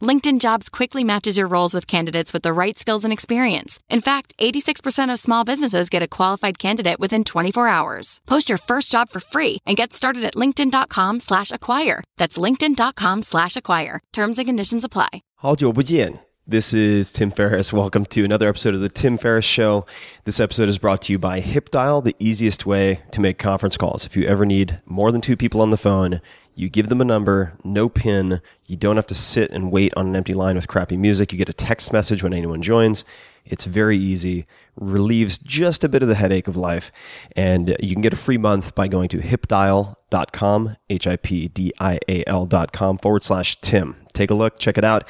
LinkedIn Jobs quickly matches your roles with candidates with the right skills and experience. In fact, 86% of small businesses get a qualified candidate within 24 hours. Post your first job for free and get started at linkedin.com slash acquire. That's linkedin.com slash acquire. Terms and conditions apply. 好久不见. This is Tim Ferriss. Welcome to another episode of the Tim Ferriss Show. This episode is brought to you by HipDial, the easiest way to make conference calls. If you ever need more than two people on the phone, you give them a number, no pin. You don't have to sit and wait on an empty line with crappy music. You get a text message when anyone joins. It's very easy, relieves just a bit of the headache of life. And you can get a free month by going to hipdial.com, H I P D I A L.com forward slash Tim. Take a look, check it out.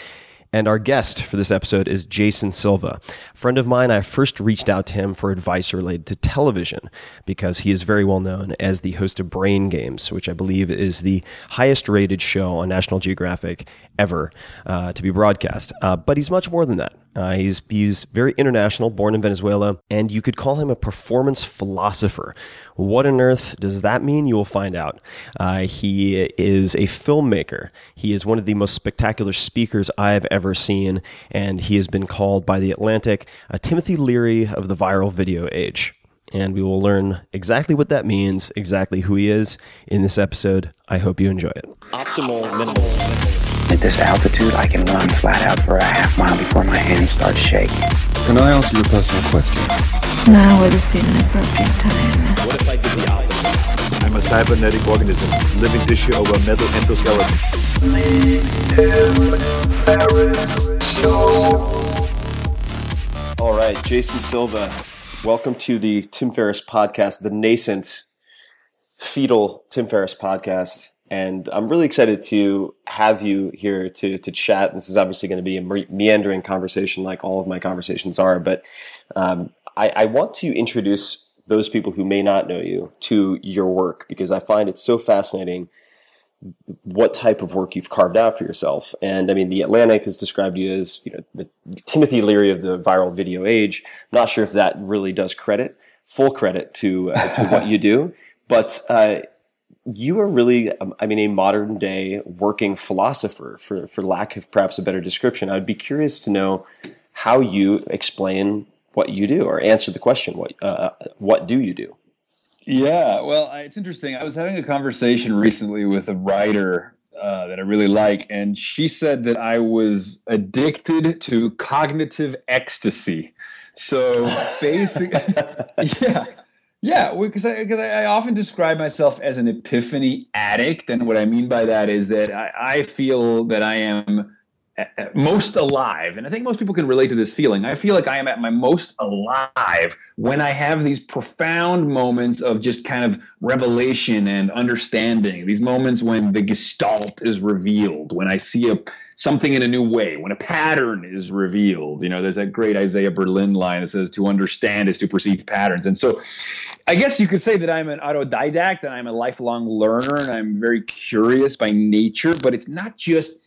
And our guest for this episode is Jason Silva. A friend of mine, I first reached out to him for advice related to television because he is very well known as the host of Brain Games, which I believe is the highest rated show on National Geographic ever uh, to be broadcast. Uh, but he's much more than that. Uh, he's, he's very international, born in Venezuela, and you could call him a performance philosopher. What on earth does that mean? You will find out. Uh, he is a filmmaker. He is one of the most spectacular speakers I've ever seen, and he has been called by The Atlantic a Timothy Leary of the viral video age. And we will learn exactly what that means, exactly who he is in this episode. I hope you enjoy it. Optimal minimal. At this altitude, I can run flat out for a half mile before my hands start shaking. Can I ask you a personal question? Now would seem an appropriate time. What if I did the opposite? I'm a cybernetic organism, living tissue over metal endoskeleton. All right, Jason Silva, welcome to the Tim Ferriss podcast, the nascent, fetal Tim Ferriss podcast and I'm really excited to have you here to to chat. This is obviously going to be a meandering conversation, like all of my conversations are. But um, I, I, want to introduce those people who may not know you to your work because I find it so fascinating what type of work you've carved out for yourself. And I mean, the Atlantic has described you as you know the Timothy Leary of the viral video age. I'm not sure if that really does credit, full credit to uh, to what you do, but. Uh, you are really, um, I mean, a modern day working philosopher, for, for lack of perhaps a better description. I'd be curious to know how you explain what you do or answer the question, what, uh, what do you do? Yeah, well, it's interesting. I was having a conversation recently with a writer uh, that I really like, and she said that I was addicted to cognitive ecstasy. So basically, yeah. Yeah, because I, I, often describe myself as an epiphany addict. And what I mean by that is that I, I feel that I am most alive. And I think most people can relate to this feeling. I feel like I am at my most alive when I have these profound moments of just kind of revelation and understanding. These moments when the gestalt is revealed, when I see a something in a new way, when a pattern is revealed. You know, there's that great Isaiah Berlin line that says, to understand is to perceive patterns. And so I guess you could say that I'm an autodidact and I'm a lifelong learner and I'm very curious by nature, but it's not just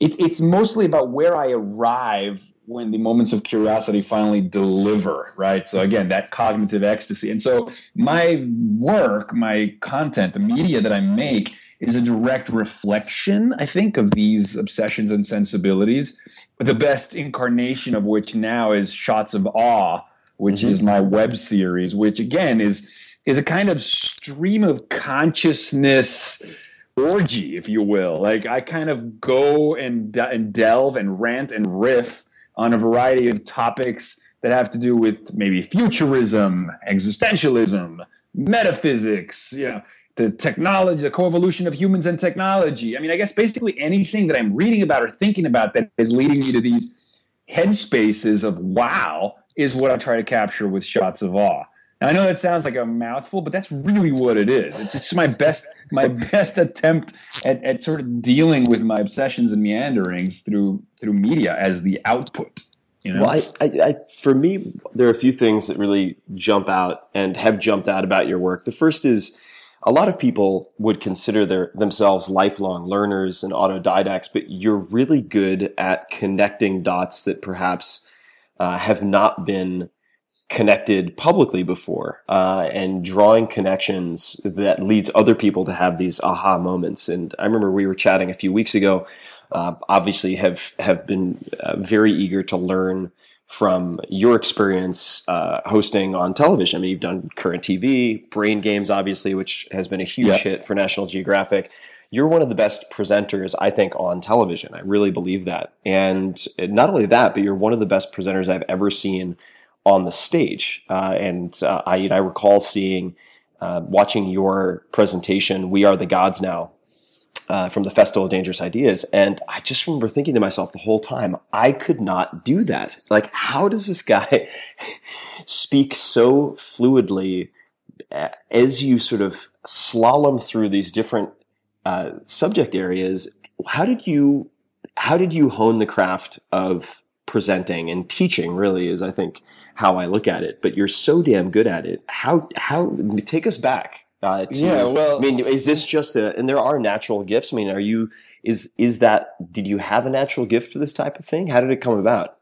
it, it's mostly about where I arrive when the moments of curiosity finally deliver, right? So again, that cognitive ecstasy. And so my work, my content, the media that I make is a direct reflection, I think, of these obsessions and sensibilities. The best incarnation of which now is Shots of Awe, which mm-hmm. is my web series, which again is is a kind of stream of consciousness orgy, if you will. Like I kind of go and and delve and rant and riff on a variety of topics that have to do with maybe futurism, existentialism, metaphysics, you know, the technology, the coevolution of humans and technology. I mean, I guess basically anything that I'm reading about or thinking about that is leading me to these headspaces of wow is what I try to capture with shots of awe. Now, I know that sounds like a mouthful, but that's really what it is. It's just my best my best attempt at, at sort of dealing with my obsessions and meanderings through through media as the output. You know? Well, I, I, I, for me, there are a few things that really jump out and have jumped out about your work. The first is a lot of people would consider their themselves lifelong learners and autodidacts, but you're really good at connecting dots that perhaps uh, have not been connected publicly before uh, and drawing connections that leads other people to have these aha moments. And I remember we were chatting a few weeks ago. Uh, obviously, have have been uh, very eager to learn from your experience uh, hosting on television. I mean, you've done current TV, Brain Games, obviously, which has been a huge hit for National Geographic. You're one of the best presenters, I think, on television. I really believe that. And not only that, but you're one of the best presenters I've ever seen on the stage. Uh, and uh, I, I recall seeing, uh, watching your presentation, "We Are the Gods Now," uh, from the Festival of Dangerous Ideas, and I just remember thinking to myself the whole time, I could not do that. Like, how does this guy speak so fluidly uh, as you sort of slalom through these different uh, subject areas? How did you how did you hone the craft of presenting and teaching really is I think how I look at it. But you're so damn good at it. How how take us back? Uh, to, yeah, well, I mean, is this just a? And there are natural gifts. I mean, are you? Is is that? Did you have a natural gift for this type of thing? How did it come about?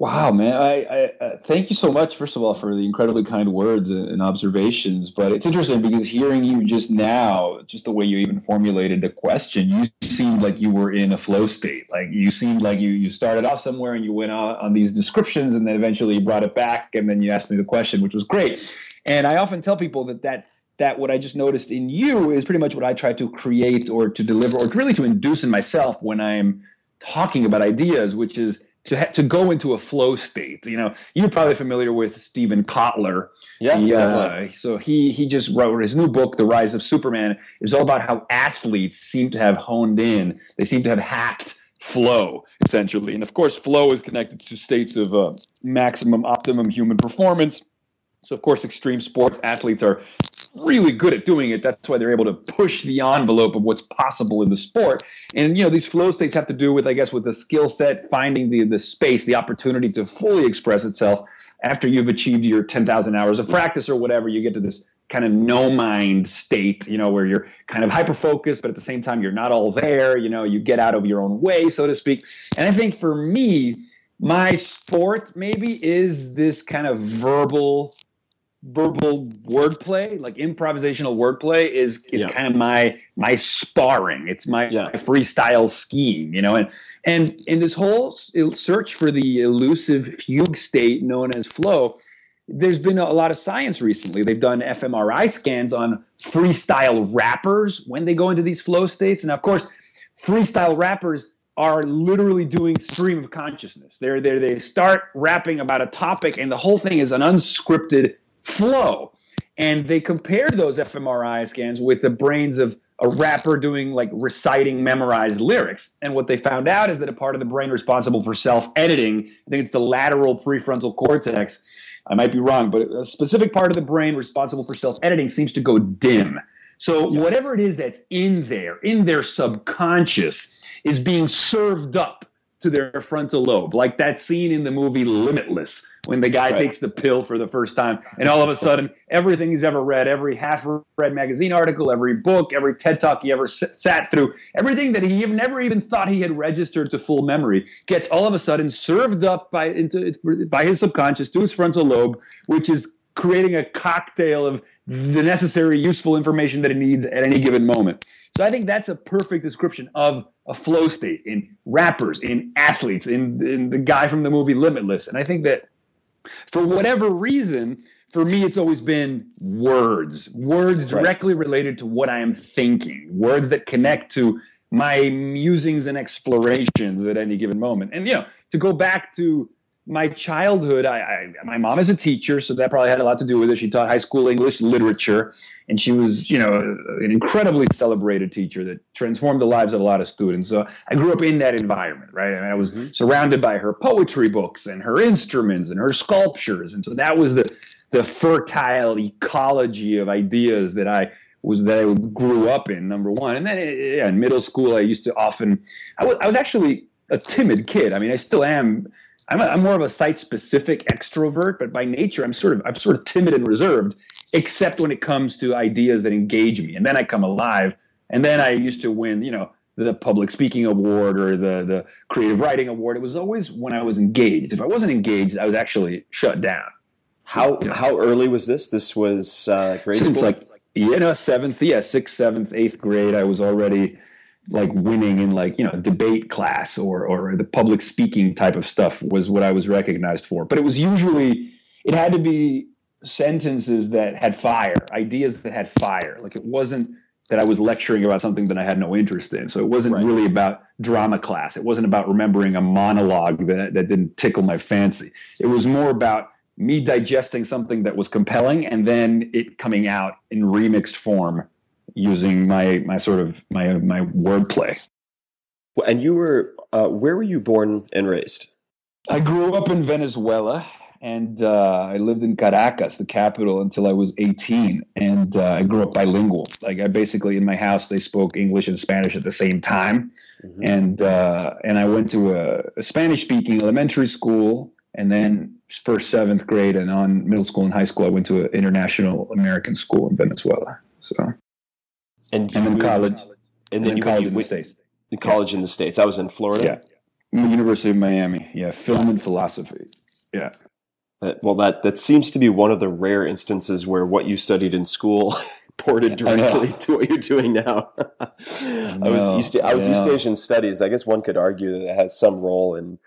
Wow, man! I, I uh, thank you so much, first of all, for the incredibly kind words and observations. But it's interesting because hearing you just now, just the way you even formulated the question, you seemed like you were in a flow state. Like you seemed like you you started off somewhere and you went on, on these descriptions, and then eventually you brought it back, and then you asked me the question, which was great. And I often tell people that that that what I just noticed in you is pretty much what I try to create or to deliver, or really to induce in myself when I'm talking about ideas, which is to ha- to go into a flow state. You know, you're probably familiar with Steven Kotler. Yeah. He, uh, so he he just wrote his new book, The Rise of Superman. It's all about how athletes seem to have honed in. They seem to have hacked flow essentially, and of course, flow is connected to states of uh, maximum optimum human performance. So, of course, extreme sports athletes are really good at doing it. That's why they're able to push the envelope of what's possible in the sport. And you know, these flow states have to do with, I guess, with the skill set, finding the the space, the opportunity to fully express itself after you've achieved your 10,000 hours of practice or whatever. You get to this kind of no mind state, you know, where you're kind of hyper focused, but at the same time, you're not all there. You know, you get out of your own way, so to speak. And I think for me, my sport maybe is this kind of verbal verbal wordplay, like improvisational wordplay, is is yeah. kind of my my sparring. It's my, yeah. my, freestyle skiing, you know. And and in this whole search for the elusive fugue state known as flow, there's been a lot of science recently. They've done fMRI scans on freestyle rappers when they go into these flow states, and of course, freestyle rappers are literally doing stream of consciousness. They're there. They start rapping about a topic, and the whole thing is an unscripted flow. And they compared those fMRI scans with the brains of a rapper doing like reciting memorized lyrics. And what they found out is that a part of the brain responsible for self editing, I think it's the lateral prefrontal cortex. I might be wrong, but a specific part of the brain responsible for self editing seems to go dim. So whatever it is that's in there, in their subconscious, is being served up to their frontal lobe, like that scene in the movie Limitless when the guy Right. takes the pill for the first time, and all of a sudden, everything he's ever read, every half-read magazine article, every book, every TED talk he ever s- sat through, everything that he never even thought he had registered to full memory, gets all of a sudden served up by into by his subconscious to his frontal lobe, which is creating a cocktail of the necessary useful information that it needs at any given moment. So I think that's a perfect description of a flow state in rappers, in athletes, in, in the guy from the movie Limitless. And I think that for whatever reason, for me, it's always been words, words Right. directly related to what I am thinking, words that connect to my musings and explorations at any given moment. And, you know, to go back to my childhood, I, I my mom is a teacher, so that probably had a lot to do with it. She taught high school English literature, and she was, you know, an incredibly celebrated teacher that transformed the lives of a lot of students. So I grew up in that environment, right? And I was mm-hmm. surrounded by her poetry books and her instruments and her sculptures, and so that was the the fertile ecology of ideas that I was that I grew up in. Number one, and then yeah, in middle school, I used to often I was I was actually a timid kid. I mean, I still am. I'm, a, I'm more of a site-specific extrovert, but by nature, I'm sort of I'm sort of timid and reserved, except when it comes to ideas that engage me, and then I come alive. And then I used to win, you know, the public speaking award or the the creative writing award. It was always when I was engaged. If I wasn't engaged, I was actually shut down. How Yeah. how early was this? This was uh, grade Since school. like you know seventh, yeah, sixth, seventh, eighth grade, I was already like winning in like you know debate class or or the public speaking type of stuff was what I was recognized for. But it was usually it had to be sentences that had fire, ideas that had fire. Like it wasn't that I was lecturing about something that I had no interest in. So it wasn't Right. really about drama class. It wasn't about remembering a monologue that that didn't tickle my fancy. It was more about me digesting something that was compelling and then it coming out in remixed form using my my sort of my my wordplay. and you were uh, where were you born and raised? I grew up in Venezuela and uh, I lived in Caracas, the capital, until I was 18. And uh, I grew up bilingual. Like I basically in my house they spoke English and Spanish at the same time. And uh, and I went to a, a Spanish speaking elementary school, and then first seventh grade and on middle school and high school I went to an international American school in Venezuela. So And, you and then moved- college, And and then you college went, in the states. college in the states. I was in Florida. Yeah, University of Miami. Yeah, film and philosophy. Yeah. That- well, that that seems to be one of the rare instances where what you studied in school ported directly to what you're doing now. I was East I was I East. Asian studies. I guess one could argue that it has some role in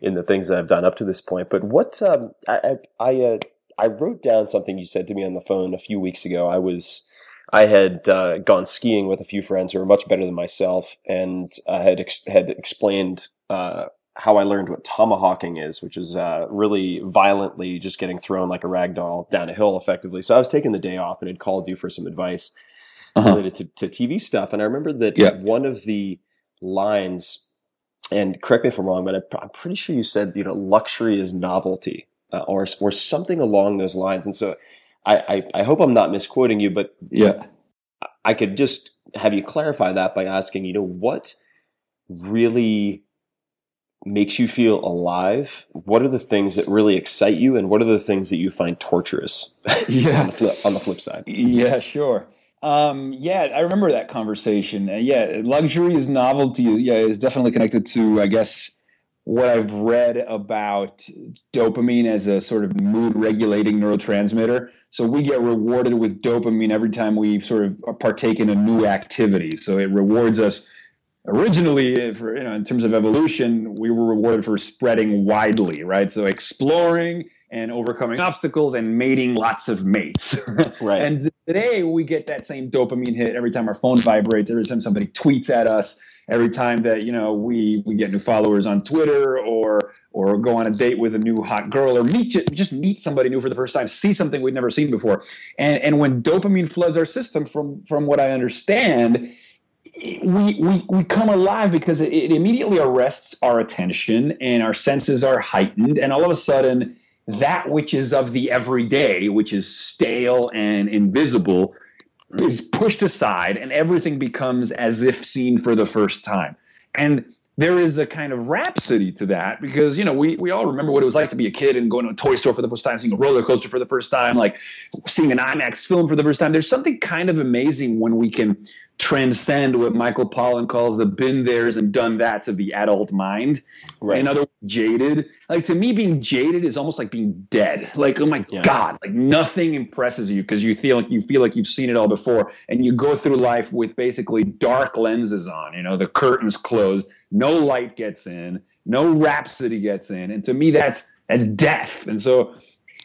in the things that I've done up to this point. But what um, I I I, uh, I wrote down something you said to me on the phone a few weeks ago. I was I had uh, gone skiing with a few friends who were much better than myself, and I had ex- had explained uh, how I learned what tomahawking is, which is uh, really violently just getting thrown like a rag doll down a hill, effectively. So I was taking the day off and had called you for some advice Uh-huh. related to, to TV stuff, and I remember that Yeah. one of the lines, and correct me if I'm wrong, but I'm- I'm pretty sure you said you know luxury is novelty, uh, or or something along those lines, and so. I, I, I hope I'm not misquoting you, but Yeah. I could just have you clarify that by asking, you know, what really makes you feel alive? What are the things that really excite you, and what are the things that you find torturous? Yeah. on the flip on the flip side. Yeah, sure. Um, yeah, I remember that conversation. Uh, yeah, luxury is novelty. Yeah, is definitely connected to, I guess, what I've read about dopamine as a sort of mood regulating neurotransmitter. So we get rewarded with dopamine every time we sort of partake in a new activity. So it rewards us. Originally, for, you know, in terms of evolution, we were rewarded for spreading widely, right? So exploring and overcoming obstacles and mating lots of mates. Right. And today we get that same dopamine hit every time our phone vibrates, every time somebody tweets at us, every time that you know we we get new followers on Twitter or or go on a date with a new hot girl or meet just, meet somebody new for the first time, see something we've never seen before, and and when dopamine floods our system, from from what I understand, we, we, we come alive because it, it, immediately arrests our attention and our senses are heightened. And all of a sudden, that which is of the everyday, which is stale and invisible, is pushed aside and everything becomes as if seen for the first time. And there is a kind of rhapsody to that because you know we, we all remember what it was like to be a kid and going to a toy store for the first time, seeing a roller coaster for the first time, like seeing an IMAX film for the first time. There's something kind of amazing when we can transcend what Michael Pollan calls the been there's and done that's of the adult mind. Right. In other words, jaded. Like to me, being jaded is almost like being dead. Like, oh my yeah. God, like nothing impresses you because you feel like you feel like you've seen it all before. And you go through life with basically dark lenses on, you know, the curtains closed, no light gets in, no rhapsody gets in. And to me, that's that's death. And so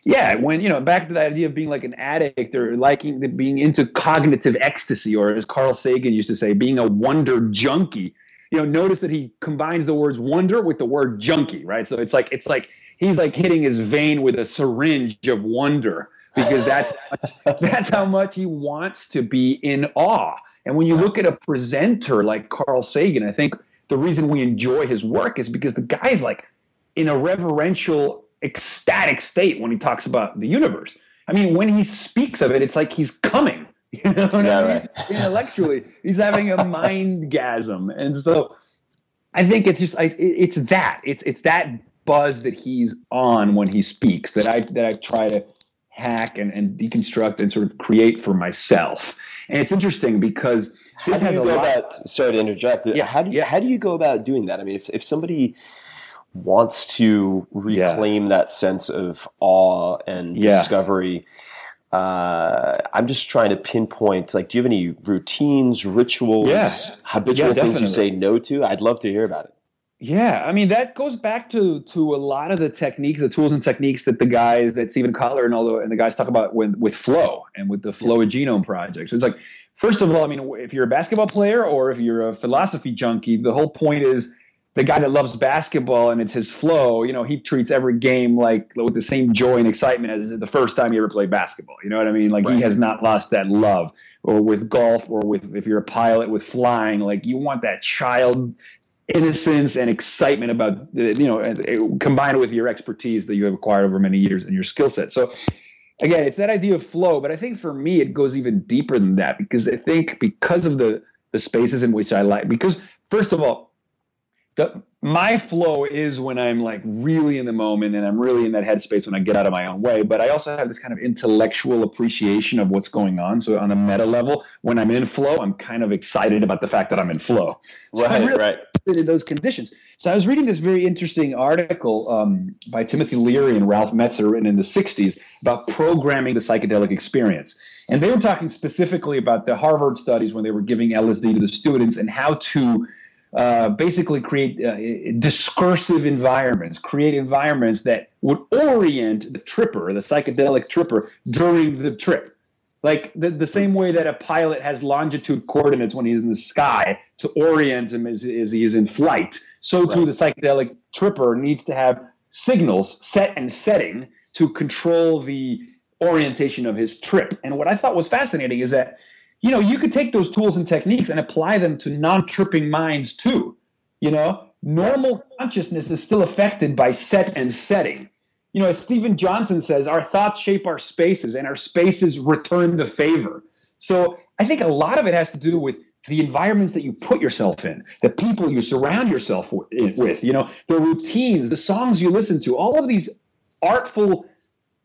yeah, when you know, back to the idea of being like an addict or liking being into cognitive ecstasy, or as Carl Sagan used to say, being a wonder junkie. You know, notice that he combines the words wonder with the word junkie, right? So it's like it's like he's like hitting his vein with a syringe of wonder because that's that's how much he wants to be in awe. And when you look at a presenter like Carl Sagan, I think the reason we enjoy his work is because the guy's like in a reverential ecstatic state when he talks about the universe. I mean, when he speaks of it, it's like he's coming. You know what yeah, I mean? Right. Intellectually, he's having a mind gasm, and so I think it's just I, it's that it's it's that buzz that he's on when he speaks that I that I try to hack and, and deconstruct and sort of create for myself. And it's interesting because how do you go lot, about sorry to interrupt. Yeah, how do you, yeah. how do you go about doing that? I mean, if if somebody wants to reclaim yeah. that sense of awe and yeah. discovery. Uh, I'm just trying to pinpoint, like, do you have any routines, rituals, yeah. habitual things you say no to? I'd love to hear about it. Yeah, I mean that goes back to to a lot of the techniques, the tools and techniques that the guys that Steven Kotler and all the and the guys talk about with with flow and with the flow yeah. genome project. So it's like, first of all, I mean, if you're a basketball player or if you're a philosophy junkie, the whole point is the guy that loves basketball and it's his flow, you know, he treats every game like with the same joy and excitement as the first time he ever played basketball. You know what I mean? Like right. he has not lost that love. Or with golf, or with if you're a pilot with flying, like you want that child innocence and excitement about you know eh, combined with your expertise that you have acquired over many years and your skill set. So again, it's that idea of flow, but I think for me it goes even deeper than that because I think because of the the spaces in which I like because first of all the, my flow is when I'm like really in the moment and I'm really in that headspace when I get out of my own way. But I also have this kind of intellectual appreciation of what's going on. So on a meta level, when I'm in flow, I'm kind of excited about the fact that I'm in flow. So right, really right. In those conditions. So I was reading this very interesting article um, by Timothy Leary and Ralph Metzner written in the 60s about programming the psychedelic experience. And they were talking specifically about the Harvard studies when they were giving LSD to the students and how to uh, basically create uh, discursive environments, create environments that would orient the tripper, the psychedelic tripper, during the trip. Like the, the same way that a pilot has longitude coordinates when he's in the sky to orient him as, as he is in flight, so right. too the psychedelic tripper needs to have signals set and setting to control the orientation of his trip. And what I thought was fascinating is that you know, you could take those tools and techniques and apply them to non-tripping minds too. You know, normal consciousness is still affected by set and setting. You know, as Steven Johnson says, our thoughts shape our spaces and our spaces return the favor. So I think a lot of it has to do with the environments that you put yourself in, the people you surround yourself with, you know, the routines, the songs you listen to, all of these artful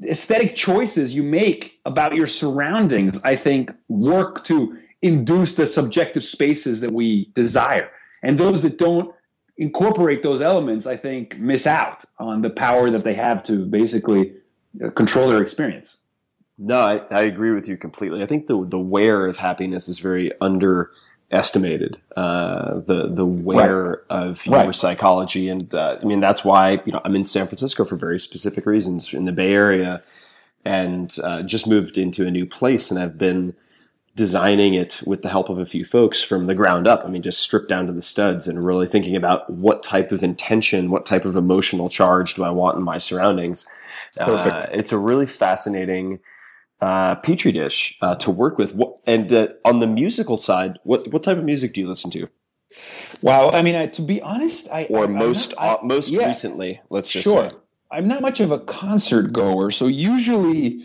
aesthetic choices you make about your surroundings, I think, work to induce the subjective spaces that we desire. And those that don't incorporate those elements, I think, miss out on the power that they have to basically uh, control their experience. No, I, I agree with you completely. I think the the where of happiness is very underestimated. Uh, the the where right. of your right. psychology, and uh, I mean that's why you know I'm in San Francisco for very specific reasons in the Bay Area, and uh, just moved into a new place, and I've been designing it with the help of a few folks from the ground up. I mean, just stripped down to the studs and really thinking about what type of intention, what type of emotional charge do I want in my surroundings. Perfect. Uh, it's a really fascinating uh, petri dish uh, to work with. What, and uh, on the musical side, what what type of music do you listen to? Wow. I mean, I, to be honest, I Or I- I'm most not- I- uh, most yeah. recently, let's just sure. say. I'm not much of a concert goer, so usually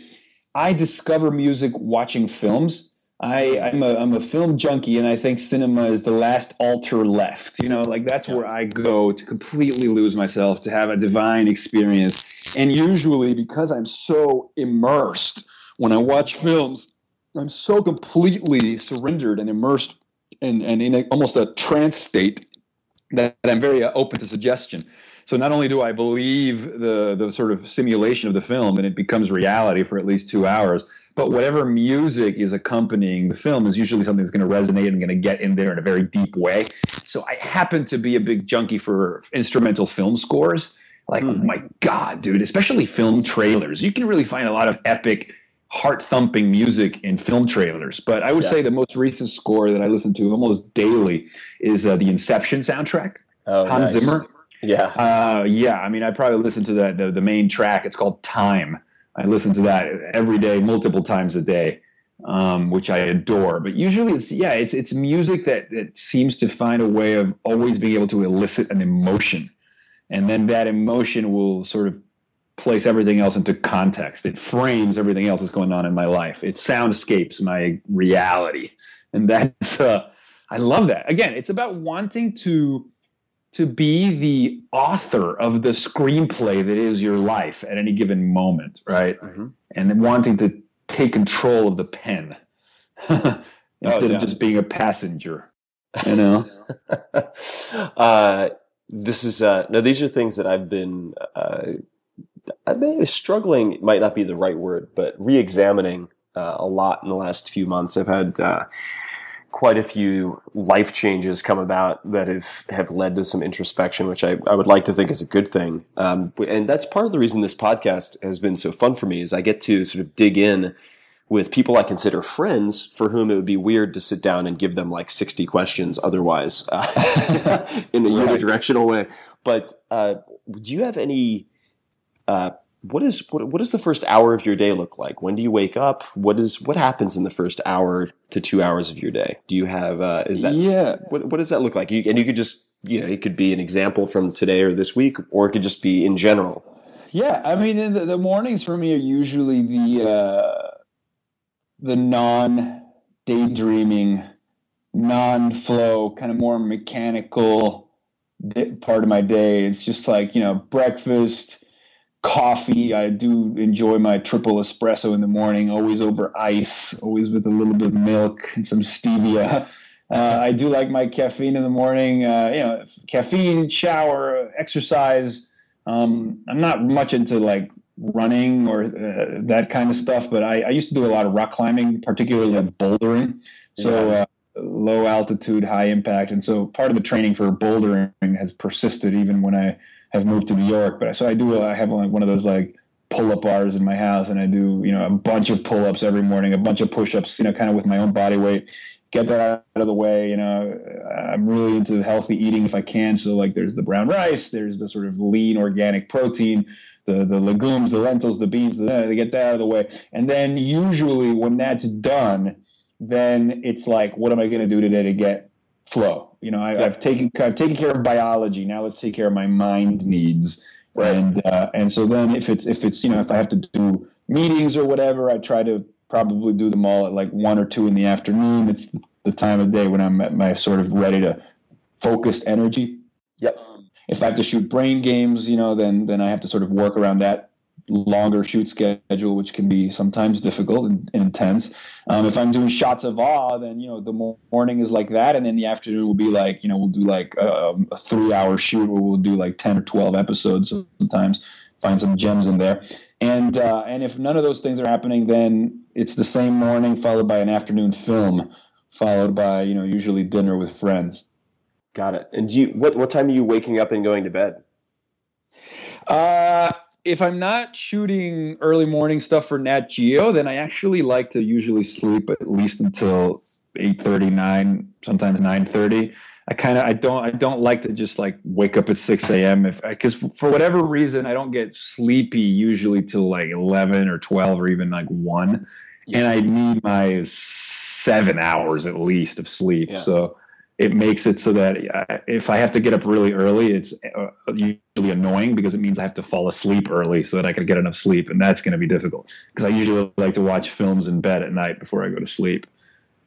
I discover music watching films. I, I'm a I'm a film junkie, and I think cinema is the last altar left. You know, like that's where I go to completely lose myself, to have a divine experience. And usually, because I'm so immersed when I watch films, I'm so completely surrendered and immersed and, and in a, almost a trance state that I'm very uh, open to suggestion. So not only do I believe the the sort of simulation of the film and it becomes reality for at least two hours, but whatever music is accompanying the film is usually something that's going to resonate and going to get in there in a very deep way. So I happen to be a big junkie for instrumental film scores. Like, oh my god, dude! Especially film trailers. You can really find a lot of epic, heart thumping music in film trailers. But I would Yeah. say the most recent score that I listen to almost daily is uh, the Inception soundtrack. Oh, Hans nice. Zimmer. Yeah. Uh, yeah, I mean, I probably listen to that the, the main track. It's called Time. I listen to that every day, multiple times a day, um, which I adore. But usually, it's yeah, it's it's music that that seems to find a way of always being able to elicit an emotion, and then that emotion will sort of place everything else into context. It frames everything else that's going on in my life. It soundscapes my reality, and that's uh, I love that. Again, it's about wanting to to be the author of the screenplay that is your life at any given moment, right? Mhm. And then wanting to take control of the pen instead yeah. of just being a passenger. You know? uh, this is uh, no. These are things that I've been. Uh, I've been struggling. Might not be the right word, but re-examining uh, a lot in the last few months. I've had uh, quite a few life changes come about that have have led to some introspection, which I, I would like to think is a good thing. Um, and that's part of the reason this podcast has been so fun for me is I get to sort of dig in with people I consider friends for whom it would be weird to sit down and give them like 60 questions otherwise uh, in a unidirectional way. But uh, do you have any, uh, what is, what, what does the first hour of your day look like? When do you wake up? What is, what happens in the first hour to two hours of your day? Do you have, uh, is that, Yeah. what, what does that look like? You, and you could just, you know, it could be an example from today or this week, or it could just be in general. Yeah, I mean, the, the mornings for me are usually the uh, the non daydreaming, non flow, kind of more mechanical part of my day. It's just like you know breakfast, coffee. I do enjoy my triple espresso in the morning, always over ice, always with a little bit of milk and some stevia. Uh, I do like my caffeine in the morning. Uh, you know, caffeine, shower, exercise. Um, I'm not much into like running or uh, that kind of stuff, but I, I used to do a lot of rock climbing, particularly bouldering. So uh, low altitude, high impact, and so part of the training for bouldering has persisted even when I have moved to New York. But so I do. I have one of those like pull-up bars in my house, and I do you know a bunch of pull-ups every morning, a bunch of push-ups, you know, kind of with my own body weight. Get that out of the way. You know, I'm really into healthy eating if I can. So like, there's the brown rice, there's the sort of lean organic protein, the the legumes, the lentils, the beans. The, they get that out of the way, and then usually when that's done, then it's like, what am I going to do today to get flow? You know, I, I've taken I've taken care of biology. Now let's take care of my mind needs. And uh, and so then if it's if it's you know if I have to do meetings or whatever, I try to probably do them all at like one or two in the afternoon. It's the time of day when I'm at my sort of ready to focused energy. Yep. If I have to shoot brain games, you know, then then I have to sort of work around that longer shoot schedule, which can be sometimes difficult and, and intense. Um, if I'm doing shots of awe, then you know the morning is like that, and then the afternoon will be like you know we'll do like a, a three-hour shoot where we'll do like ten or twelve episodes sometimes. Find some gems in there, and uh, and if none of those things are happening, then it's the same morning followed by an afternoon film, followed by you know usually dinner with friends. Got it. And do you, what, what time are you waking up and going to bed? Uh, if I'm not shooting early morning stuff for Nat Geo, then I actually like to usually sleep at least until eight thirty nine, sometimes nine thirty. I kind of I don't I don't like to just like wake up at six a.m. if because for whatever reason I don't get sleepy usually till like eleven or twelve or even like one, and I need my seven hours at least of sleep. Yeah. So it makes it so that if I have to get up really early, it's uh, usually annoying because it means I have to fall asleep early so that I can get enough sleep, and that's going to be difficult because I usually like to watch films in bed at night before I go to sleep.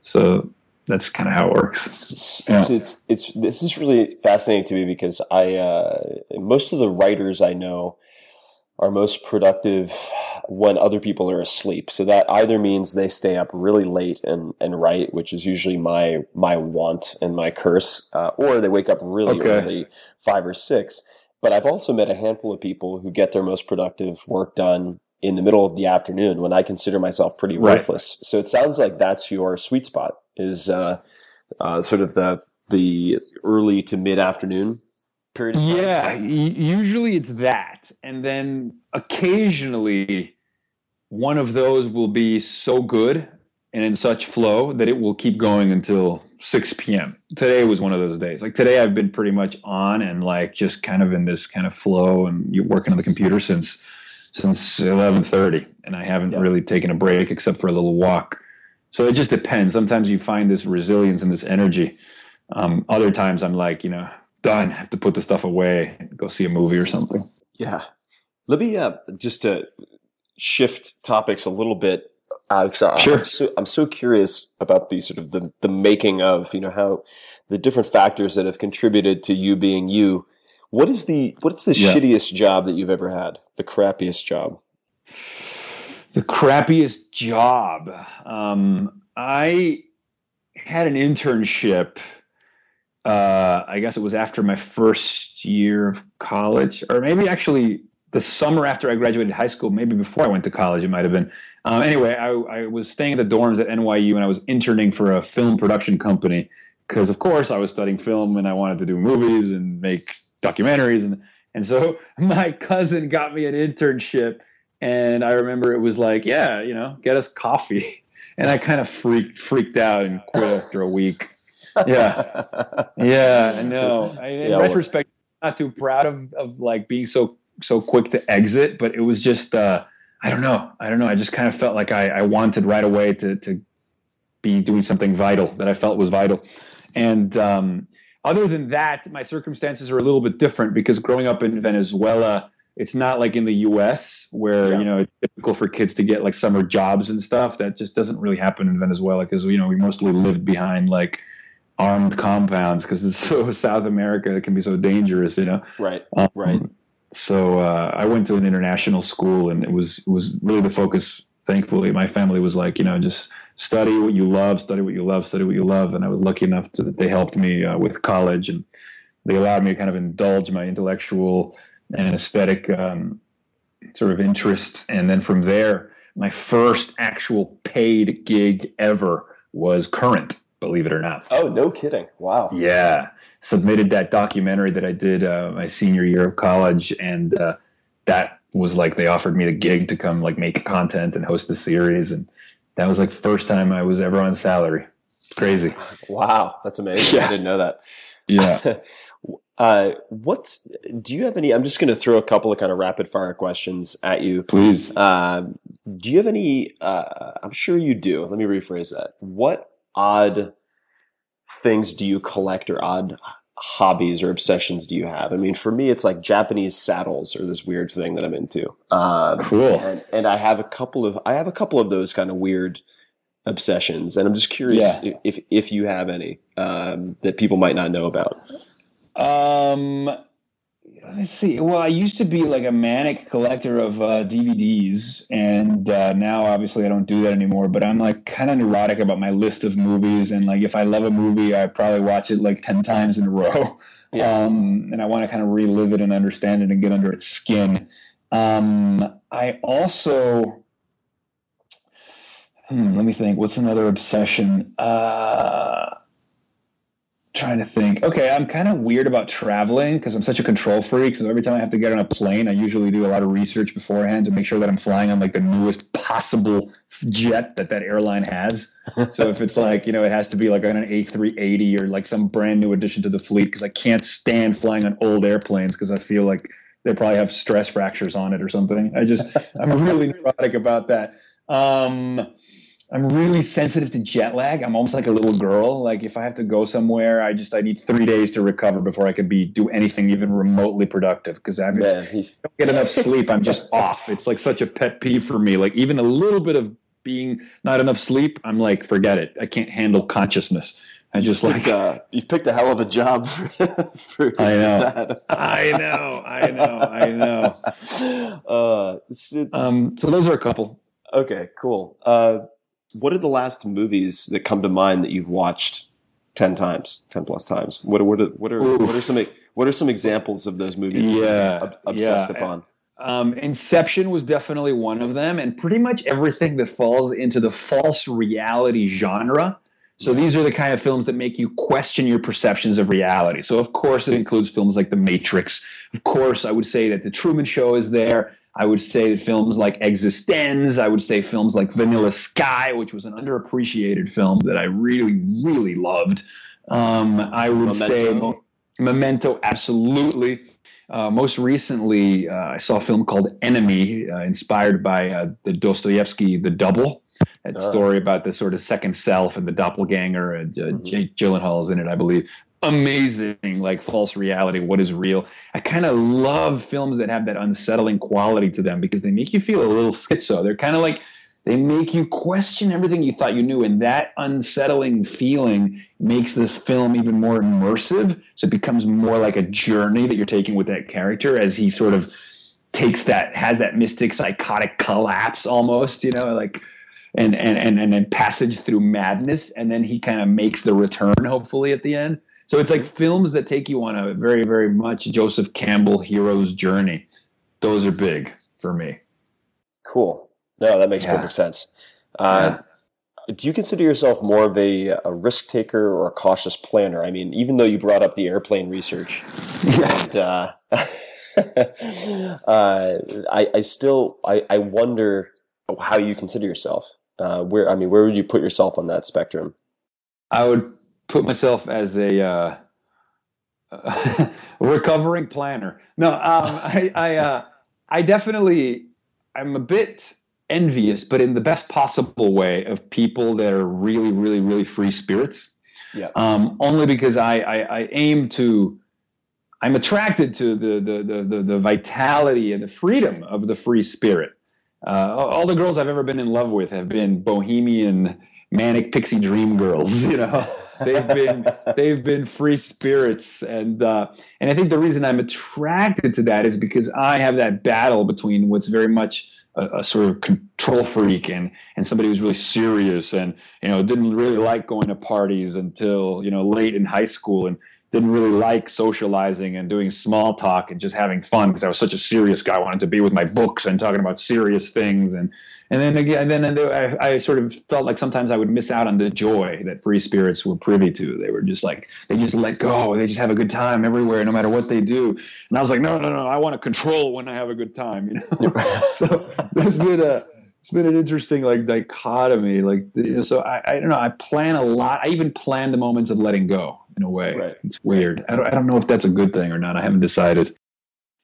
So that's kind of how it works. Yeah. So it's it's this is really fascinating to me because I uh, most of the writers I know are most productive when other people are asleep. So that either means they stay up really late and, and write, which is usually my my want and my curse, uh, or they wake up really Okay. early, five or six. But I've also met a handful of people who get their most productive work done in the middle of the afternoon when I consider myself pretty Right. worthless. So it sounds like that's your sweet spot is uh, uh, sort of the the early to mid afternoon period. Of time. Yeah, usually it's that, and then occasionally one of those will be so good and in such flow that it will keep going until 6 p.m. Today was one of those days. Like today, I've been pretty much on and like just kind of in this kind of flow, and you're working on the computer since since 11:30, and I haven't Yeah. really taken a break except for a little walk. So it just depends. Sometimes you find this resilience and this energy. Um, other times I'm like, you know, done. have to put the stuff away, go see a movie or something. Yeah. Let me uh, just to shift topics a little bit. Uh, I- Sure. I'm so, I'm so curious about the sort of the, the making of, you know, how the different factors that have contributed to you being you. What is the what's the Yeah. shittiest job that you've ever had? The crappiest job? The crappiest job. Um, I had an internship. Uh, I guess it was after my first year of college, or maybe actually the summer after I graduated high school, maybe before I went to college, it might have been. Um, anyway, I, I was staying at the dorms at NYU and I was interning for a film production company because, of course, I was studying film and I wanted to do movies and make documentaries. And, and so my cousin got me an internship. And I remember it was like, yeah, you know, get us coffee. And I kind of freaked freaked out and quit after a week. Yeah. Yeah, I know. I, in Yeah, retrospect, I'm not too proud of, of like being so so quick to exit, but it was just uh, I don't know. I don't know. I just kind of felt like I, I wanted right away to to be doing something vital that I felt was vital. And um, other than that, my circumstances are a little bit different because growing up in Venezuela, it's not like in the U.S. where Yeah. you know it's typical for kids to get like summer jobs and stuff. That just doesn't really happen in Venezuela because you know we mostly lived behind like armed compounds because it's so South America. It can be so dangerous, you know. right. Um, Right. So uh, I went to an international school, and it was it was really the focus. Thankfully, my family was like, you know, just study what you love, study what you love, study what you love. And I was lucky enough to that they helped me uh, with college, and they allowed me to kind of indulge my intellectual and aesthetic um, sort of interests. And then from there, my first actual paid gig ever was Current. Believe it or not. Oh, no kidding. Wow. Yeah, submitted that documentary that I did uh, my senior year of college, and uh, that was like they offered me the gig to come like make content and host a series, and that was like first time I was ever on salary. It's crazy. Wow. That's amazing. Yeah. I didn't know that. Yeah. Uh, what's do you have any? I'm just going to throw a couple of kind of rapid fire questions at you. Please. Um, do you have any? Uh, I'm sure you do. Let me rephrase that. What odd things do you collect, or odd hobbies or obsessions do you have? I mean, for me, it's like Japanese saddles or this weird thing that I'm into. Um, Cool. and, and I have a couple of I have a couple of those kind of weird obsessions, and I'm just curious Yeah. if if you have any um, that people might not know about. Um, let's see. Well, I used to be like a manic collector of uh, DVDs, and uh, now obviously I don't do that anymore. But I'm like kind of neurotic about my list of movies, and like if I love a movie, I probably watch it like ten times in a row. Yeah. Um, and I want to kind of relive it and understand it and get under its skin. Um, I also. Hmm, let me think. What's another obsession? Uh, trying to think. Okay, I'm kind of weird about traveling because I'm such a control freak. So every time I have to get on a plane, I usually do a lot of research beforehand to make sure that I'm flying on like the newest possible jet that that airline has. so if it's like you know it has to be like on an A380 or like some brand new addition to the fleet because I can't stand flying on old airplanes because I feel like they probably have stress fractures on it or something. I just I'm really neurotic about that. Um, I'm really sensitive to jet lag. I'm almost like a little girl. Like if I have to go somewhere, I just I need three days to recover before I can be do anything even remotely productive. Because I don't get enough sleep, I'm just off. It's like such a pet peeve for me. Like even a little bit of being not enough sleep, I'm like forget it. I can't handle consciousness. I just you've like picked, uh, you've picked a hell of a job for, for I know. that. I know, I know, I know. Uh, so- Um, so those are a couple. okay, cool. Uh, what are the last movies that come to mind that you've watched ten times, ten plus times? What are what are what are, Oof. what are some what are some examples of those movies? Yeah, ob- obsessed yeah. upon. Um, Inception was definitely one of them, and pretty much everything that falls into the false reality genre. So these are the kind of films that make you question your perceptions of reality. So of course it includes films like The Matrix. Of course, I would say that The Truman Show is there. I would say films like Existenz. I would say films like Vanilla Sky, which was an underappreciated film that I really, really loved. Um, I would say Memento. Memento, absolutely. Uh, most recently, uh, I saw a film called Enemy, uh, inspired by uh, the Dostoevsky The Double. That Ah. story about the sort of second self and the doppelganger. And uh, Jake Gyllenhaal is in it, I believe. Amazing, like false reality. What is real? I kind of love films that have that unsettling quality to them because they make you feel a little schizo. They're kind of like they make you question everything you thought you knew, and that unsettling feeling makes this film even more immersive. So it becomes more like a journey that you're taking with that character as he sort of takes that has that mystic psychotic collapse almost, you know, like and and and and then passage through madness, and then he kind of makes the return hopefully at the end. So it's like films that take you on a very very much Joseph Campbell hero's journey. Those are big for me. Cool. No, that makes Yeah. perfect sense. Uh, Do you consider yourself more of a, a risk taker or a cautious planner? I mean, even though you brought up the airplane research, and, uh, uh, I, I still I, I wonder how you consider yourself. Uh, where I mean, where would you put yourself on that spectrum? I would put myself as a uh, recovering planner. No, um, I I, uh, I definitely I'm a bit envious, but in the best possible way, of people that are really, really, really free spirits. Yeah. Um, only because I, I I aim to. I'm attracted to the the, the the the vitality and the freedom of the free spirit. Uh, all the girls I've ever been in love with have been bohemian, manic pixie dream girls. You know, they've been they've been free spirits, and uh, and I think the reason I'm attracted to that is because I have that battle between what's very much a, a sort of control freak and and somebody who's really serious and you know didn't really like going to parties until you know late in high school. And didn't really like socializing and doing small talk and just having fun because I was such a serious guy. I wanted to be with my books and talking about serious things. And and then again, then I, I sort of felt like sometimes I would miss out on the joy that free spirits were privy to. They were just like they just let go. They just have a good time everywhere, no matter what they do. And I was like, no, no, no. I want to control when I have a good time. You know. so there's been a it's been an interesting like dichotomy. Like you know, so I, I don't know. I plan a lot. I even plan the moments of letting go in a way. Right. It's weird. I don't, I don't know if that's a good thing or not. I haven't decided.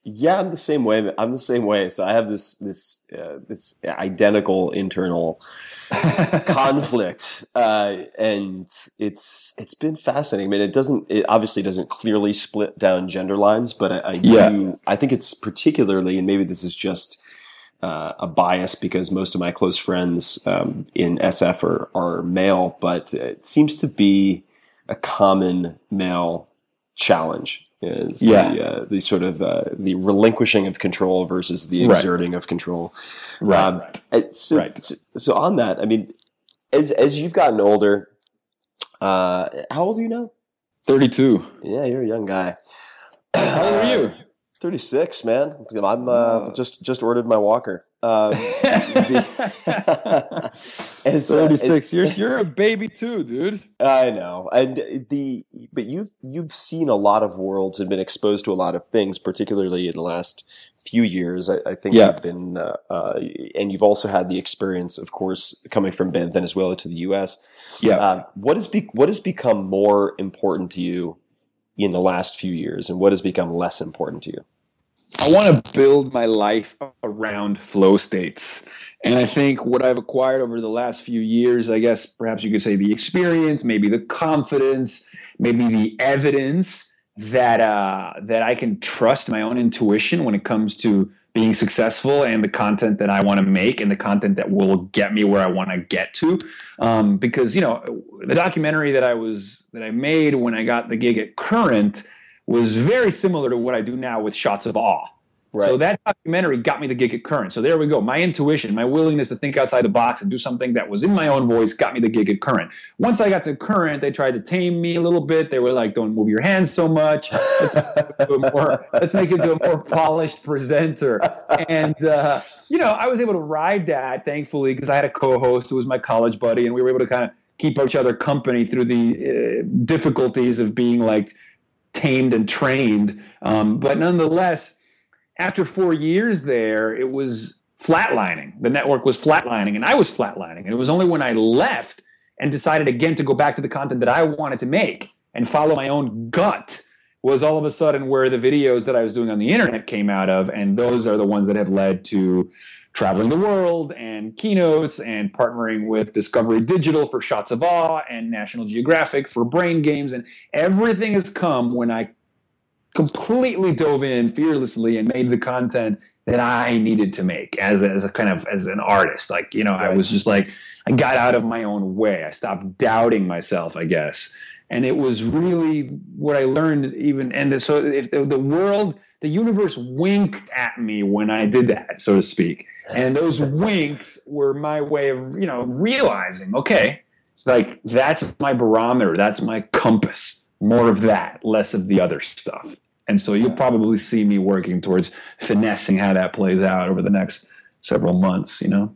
Yeah, I'm the same way. I'm the same way. So I have this this uh, this identical internal conflict, uh, and it's it's been fascinating. I mean, it doesn't it obviously doesn't clearly split down gender lines, but I, I Yeah. do. I think it's particularly, and maybe this is just uh, a bias because most of my close friends um, in SF are are male, but it seems to be a common male challenge. Is Yeah. the, uh, the sort of uh, the relinquishing of control versus the Right. exerting of control. Right. Um, uh, so, Right. so, so on that, I mean, as as you've gotten older, uh, how old are you now? Thirty-two. Yeah, you're a young guy. How old are you? 36, man. I'm uh, just just ordered my walker. Um, the, as, uh, 36. you're you're a baby too, dude. I know. And the but you've you've seen a lot of worlds and been exposed to a lot of things, particularly in the last few years. I, I think yeah. you've been uh, uh, and you've also had the experience, of course, coming from Venezuela to the U.S. Yeah. Uh, what has be, what has become more important to you in the last few years, and what has become less important to you? I want to build my life around flow states. And I think what I've acquired over the last few years, I guess perhaps you could say the experience, maybe the confidence, maybe the evidence that uh, that I can trust my own intuition when it comes to being successful and the content that I want to make and the content that will get me where I want to get to. Um, because you know the documentary that I was that I made when I got the gig at Current was very similar to what I do now with Shots of Awe. Right. So that documentary got me the gig at Current. So there we go. My intuition, my willingness to think outside the box and do something that was in my own voice got me the gig at Current. Once I got to Current, they tried to tame me a little bit. They were like, "Don't move your hands so much. Let's make it, more, let's make it to a more polished presenter." And uh, you know, I was able to ride that, thankfully, because I had a co-host who was my college buddy, and we were able to kind of keep each other company through the uh, difficulties of being like tamed and trained. Um, but nonetheless, after four years there, it was flatlining. The network was flatlining, and I was flatlining. And it was only when I left and decided again to go back to the content that I wanted to make and follow my own gut was all of a sudden where the videos that I was doing on the internet came out of. And those are the ones that have led to traveling the world and keynotes and partnering with Discovery Digital for Shots of Awe and National Geographic for Brain Games. And everything has come when I completely dove in fearlessly and made the content that I needed to make as a, as a kind of as an artist. Like, you know, right. I was just like, I got out of my own way. I stopped doubting myself, I guess. And it was really what I learned even. And so if the, the world, the universe winked at me when I did that, so to speak. And those winks were my way of, you know, realizing, okay, like that's my barometer, that's my compass. More of that, less of the other stuff. And so you'll probably see me working towards finessing how that plays out over the next several months, you know?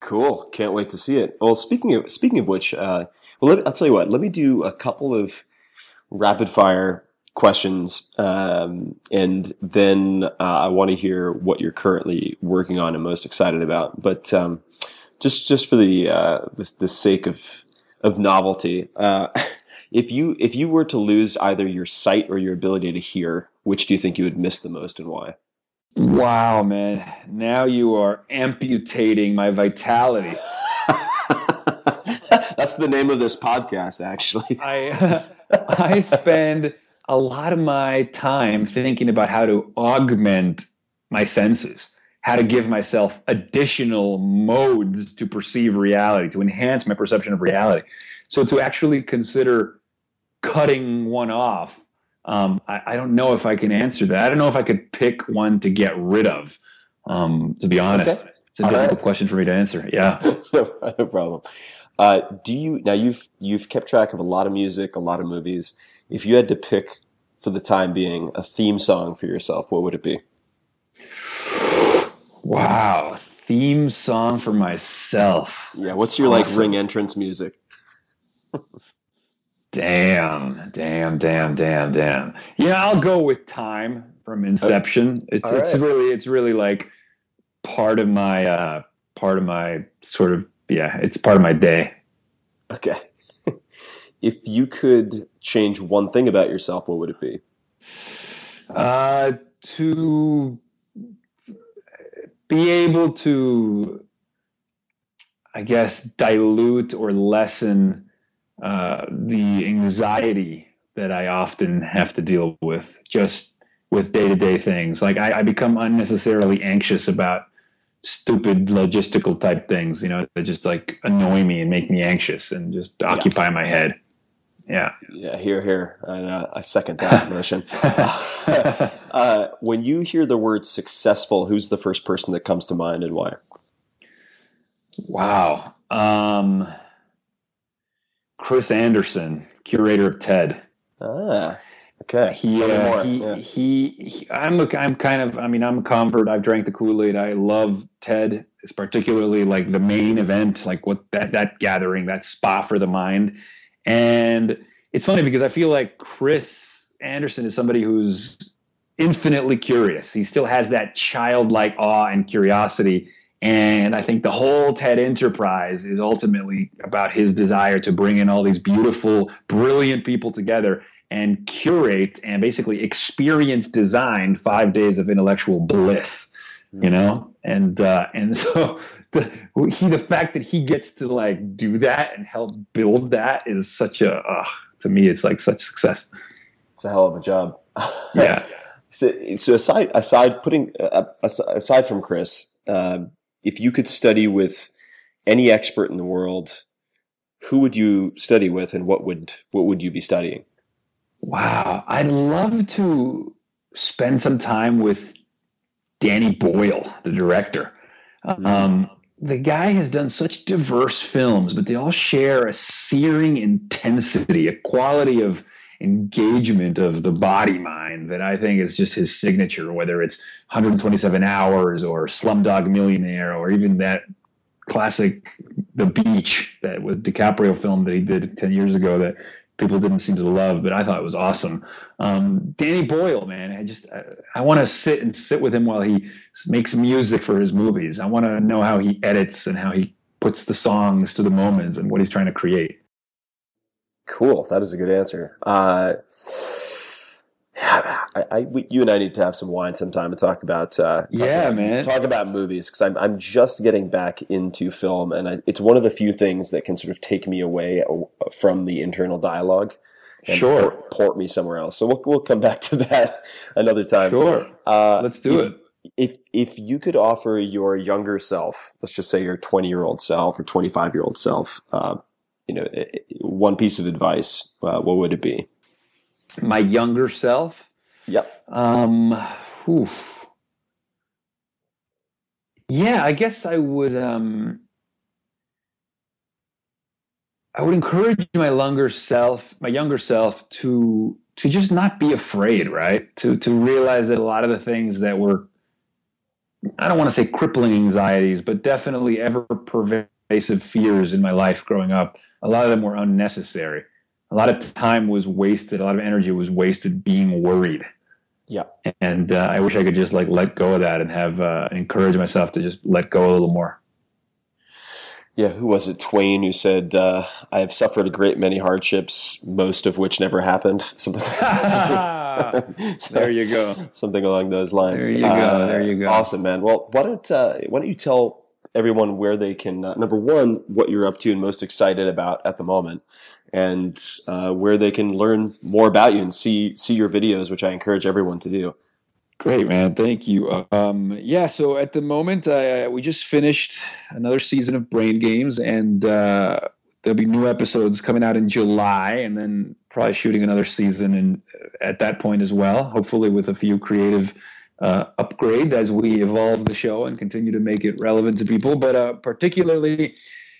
Cool. Can't wait to see it. Well, speaking of speaking of which, uh, well, let, I'll tell you what. Let me do a couple of rapid fire questions, um, and then uh, I want to hear what you're currently working on and most excited about. But um, just just for the uh, the, the sake of of novelty, uh, if you if you were to lose either your sight or your ability to hear, which do you think you would miss the most, and why? Wow, man! Now you are amputating my vitality. That's the name of this podcast, actually. I I spend a lot of my time thinking about how to augment my senses, how to give myself additional modes to perceive reality, to enhance my perception of reality. So to actually consider cutting one off, um, I, I, don't know if I can answer that. I don't know if I could pick one to get rid of. Um, to be honest, okay. it's a All difficult right. question for me to answer. Yeah, no, no problem. Uh, do you now? You've you've kept track of a lot of music, a lot of movies. If you had to pick for the time being a theme song for yourself, what would it be? Wow, theme song for myself. Yeah, what's your awesome. like ring entrance music? damn, damn, damn, damn, damn. Yeah, I'll go with Time from Inception. It's All it's right. really it's really like part of my uh part of my sort of yeah, it's part of my day. Okay. if you could change one thing about yourself, what would it be? Uh to be able to I guess dilute or lessen uh, the anxiety that I often have to deal with just with day to day things. Like I, I, become unnecessarily anxious about stupid logistical type things, you know, that just like annoy me and make me anxious and just yeah. occupy my head. Yeah. Yeah. Here, here. I, uh, I second that motion. uh, when you hear the word successful, who's the first person that comes to mind and why? Wow. Um, Chris Anderson, curator of TED. Ah. Okay. He, uh, he, Yeah. he, he, I'm, a, I'm kind of, I mean, I'm a convert. I've drank the Kool Aid. I love TED. It's particularly like the main event, like what that, that gathering, that spa for the mind. And it's funny because I feel like Chris Anderson is somebody who's infinitely curious. He still has that childlike awe and curiosity. And I think the whole TED enterprise is ultimately about his desire to bring in all these beautiful, brilliant people together and curate and basically experience design five days of intellectual bliss you know? And uh and so the he the fact that he gets to like do that and help build that is such a uh, to me it's like such success. It's a hell of a job. yeah. So, so aside aside putting uh, aside from Chris, uh, if you could study with any expert in the world, who would you study with, and what would what would you be studying? Wow, I'd love to spend some time with Danny Boyle, the director. Um, the guy has done such diverse films, but they all share a searing intensity, a quality of engagement of the body mind that I think is just his signature, whether it's 127 Hours or Slumdog Millionaire or even that classic The Beach that was DiCaprio film that he did 10 years ago that people didn't seem to love, but I thought it was awesome. Um, Danny Boyle, man, I just I, I want to sit and sit with him while he makes music for his movies. I want to know how he edits and how he puts the songs to the moments and what he's trying to create. Cool, that is a good answer. Uh, I, I we, you and I need to have some wine sometime and talk about uh, talk Yeah, about- man. talk about movies because I'm I'm just getting back into film, and I, it's one of the few things that can sort of take me away uh, from the internal dialogue. And Sure. port, port me somewhere else. So we'll we'll come back to that another time. Sure, Uh, let's do if- it. If if you could offer your younger self, let's just say your 20 year old self or 25 year old self, uh, you know, i- i- one piece of advice, uh, what would it be? My younger self. Yep. Um, yeah, I guess I would. Um, I would encourage my younger self, my younger self, to to just not be afraid, right? To to realize that a lot of the things that were, I don't want to say crippling anxieties, but definitely ever pervasive fears in my life growing up. A lot of them were unnecessary. A lot of time was wasted. A lot of energy was wasted being worried Yeah. and uh, I wish I could just like let go of that and have uh, encourage myself to just let go a little more. Yeah, who was it? Twain, who said, uh, "I have suffered a great many hardships, most of which never happened." Something. So- there you go. Something along those lines. There you go, there you go. Awesome, man. Well, why don't uh, why don't you tell everyone where they can uh, number one what you're up to and most excited about at the moment, and uh, where they can learn more about you and see see your videos, which I encourage everyone to do. Great, man. Thank you. Um, yeah, so at the moment, we just finished another season of Brain Games, and uh, there'll be new episodes coming out in July, and then probably shooting another season and at that point as well, hopefully with a few creative uh, upgrades as we evolve the show and continue to make it relevant to people. But uh, particularly,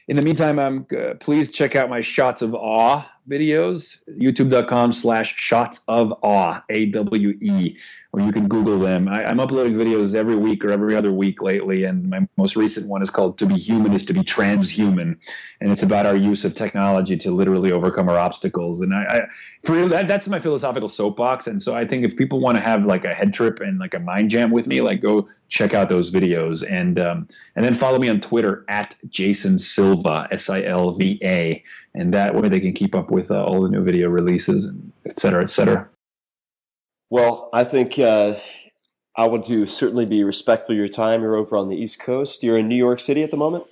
in the meantime, um, uh, please check out my Shots of Awe videos, youtube.com slash shots of awe, A-W-E, or you can Google them. I, I'm uploading videos every week or every other week lately, and my most recent one is called To Be Human is to Be Transhuman, and it's about our use of technology to literally overcome our obstacles. And I, I for that, that's my philosophical soapbox. And so I think if people want to have like a head trip and like a mind jam with me, like go check out those videos, and um, and then follow me on Twitter at Jason Silva, S I L V A, and that way they can keep up with uh, all the new video releases and et cetera, et cetera. Well, I think uh, I want to certainly be respectful of your time. You're over on the East Coast. You're in New York City at the moment.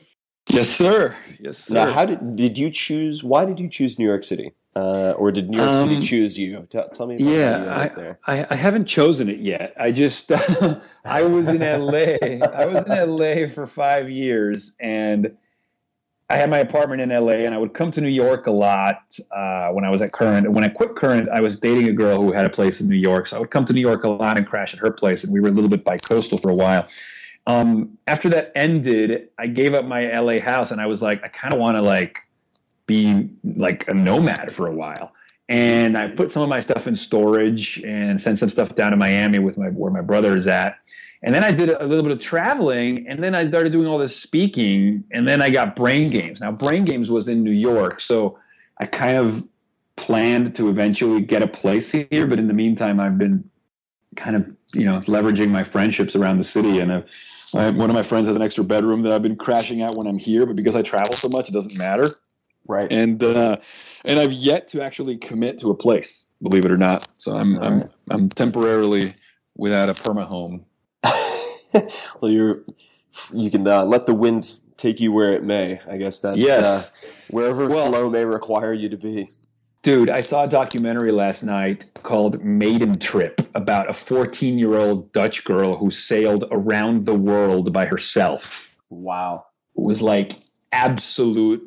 Yes, sir. Yes, sir. Now, how did did you choose? Why did you choose New York City, uh, or did New York Um, City choose you? Tell, tell me. About how you yeah, ended up there. I, I, I haven't chosen it yet. I just I was in LA. I was in LA for five years, and I had my apartment in LA, and I would come to New York a lot uh, when I was at Current. And when I quit Current, I was dating a girl who had a place in New York, so I would come to New York a lot and crash at her place, and we were a little bit bi-coastal for a while. Um, after that ended, I gave up my LA house, and I was like, I kind of want to like be like a nomad for a while. And I put some of my stuff in storage and sent some stuff down to Miami with my where my brother is at. And then I did a little bit of traveling, and then I started doing all this speaking, and then I got Brain Games. Now, Brain Games was in New York, so I kind of planned to eventually get a place here, but in the meantime, I've been kind of you know leveraging my friendships around the city, and I've, I, one of my friends has an extra bedroom that I've been crashing at when I'm here, but because I travel so much, it doesn't matter. Right. And uh, and I've yet to actually commit to a place, believe it or not. So I'm I'm I'm temporarily without a perma home. well, you're you can uh, let the wind take you where it may. I guess that's Yes. uh, wherever Well- flow may require you to be. Dude, I saw a documentary last night called Maiden Trip about a 14 year old Dutch girl who sailed around the world by herself. Wow. It was like absolute,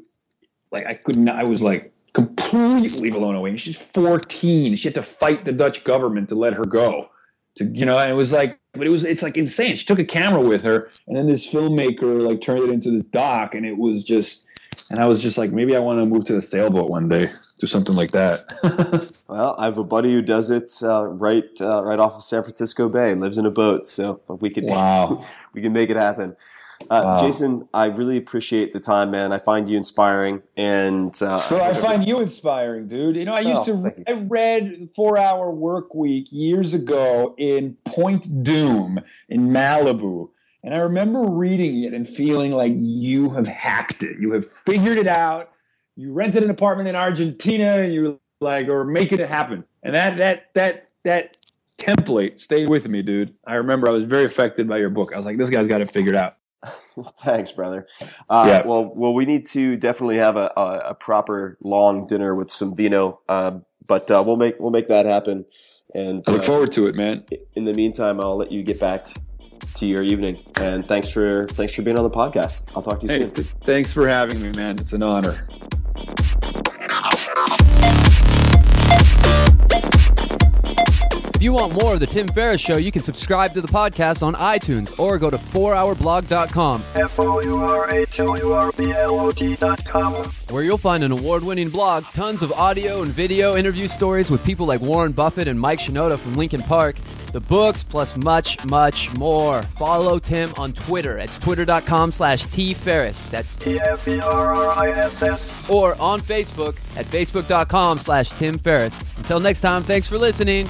like I couldn't, I was like completely blown away. She's 14. She had to fight the Dutch government to let her go. To, you know, and it was like, but it was, it's like insane. She took a camera with her, and then this filmmaker like turned it into this doc, and it was just, and I was just like, maybe I want to move to a sailboat one day, do something like that. Well, I have a buddy who does it uh, right uh, right off of San Francisco Bay. Lives in a boat, so we could Wow. we can make it happen. Uh, Wow. Jason, I really appreciate the time, man. I find you inspiring, and uh, So I find you inspiring, dude. You know, I used Oh, to. I read Four Hour Work Week years ago in Point Dume in Malibu. And I remember reading it and feeling like you have hacked it. You have figured it out. You rented an apartment in Argentina and you were like, or making it happen. And that that that that template stayed with me, dude. I remember I was very affected by your book. I was like, this guy's got it figured out. Thanks, brother. Uh, Yeah. Well, well, we need to definitely have a, a, a proper long dinner with some vino, um, but uh, we'll make we'll make that happen. And I look uh, forward to it, man. in the meantime, I'll let you get back to your evening. And thanks for thanks for being on the podcast. I'll talk to you Hey, soon. th- thanks for having me, man. It's an honor. If you want more of the Tim Ferriss Show, you can subscribe to the podcast on iTunes or go to 4hourblog.com, where you'll find an award-winning blog, tons of audio and video interview stories with people like Warren Buffett and Mike Shinoda from Linkin Park, the books, plus much, much more. Follow Tim on Twitter. It's twitter.com slash tferriss. That's T-F-E-R-R-I-S-S. Or on Facebook at facebook.com slash Tim Ferriss. Until next time, thanks for listening.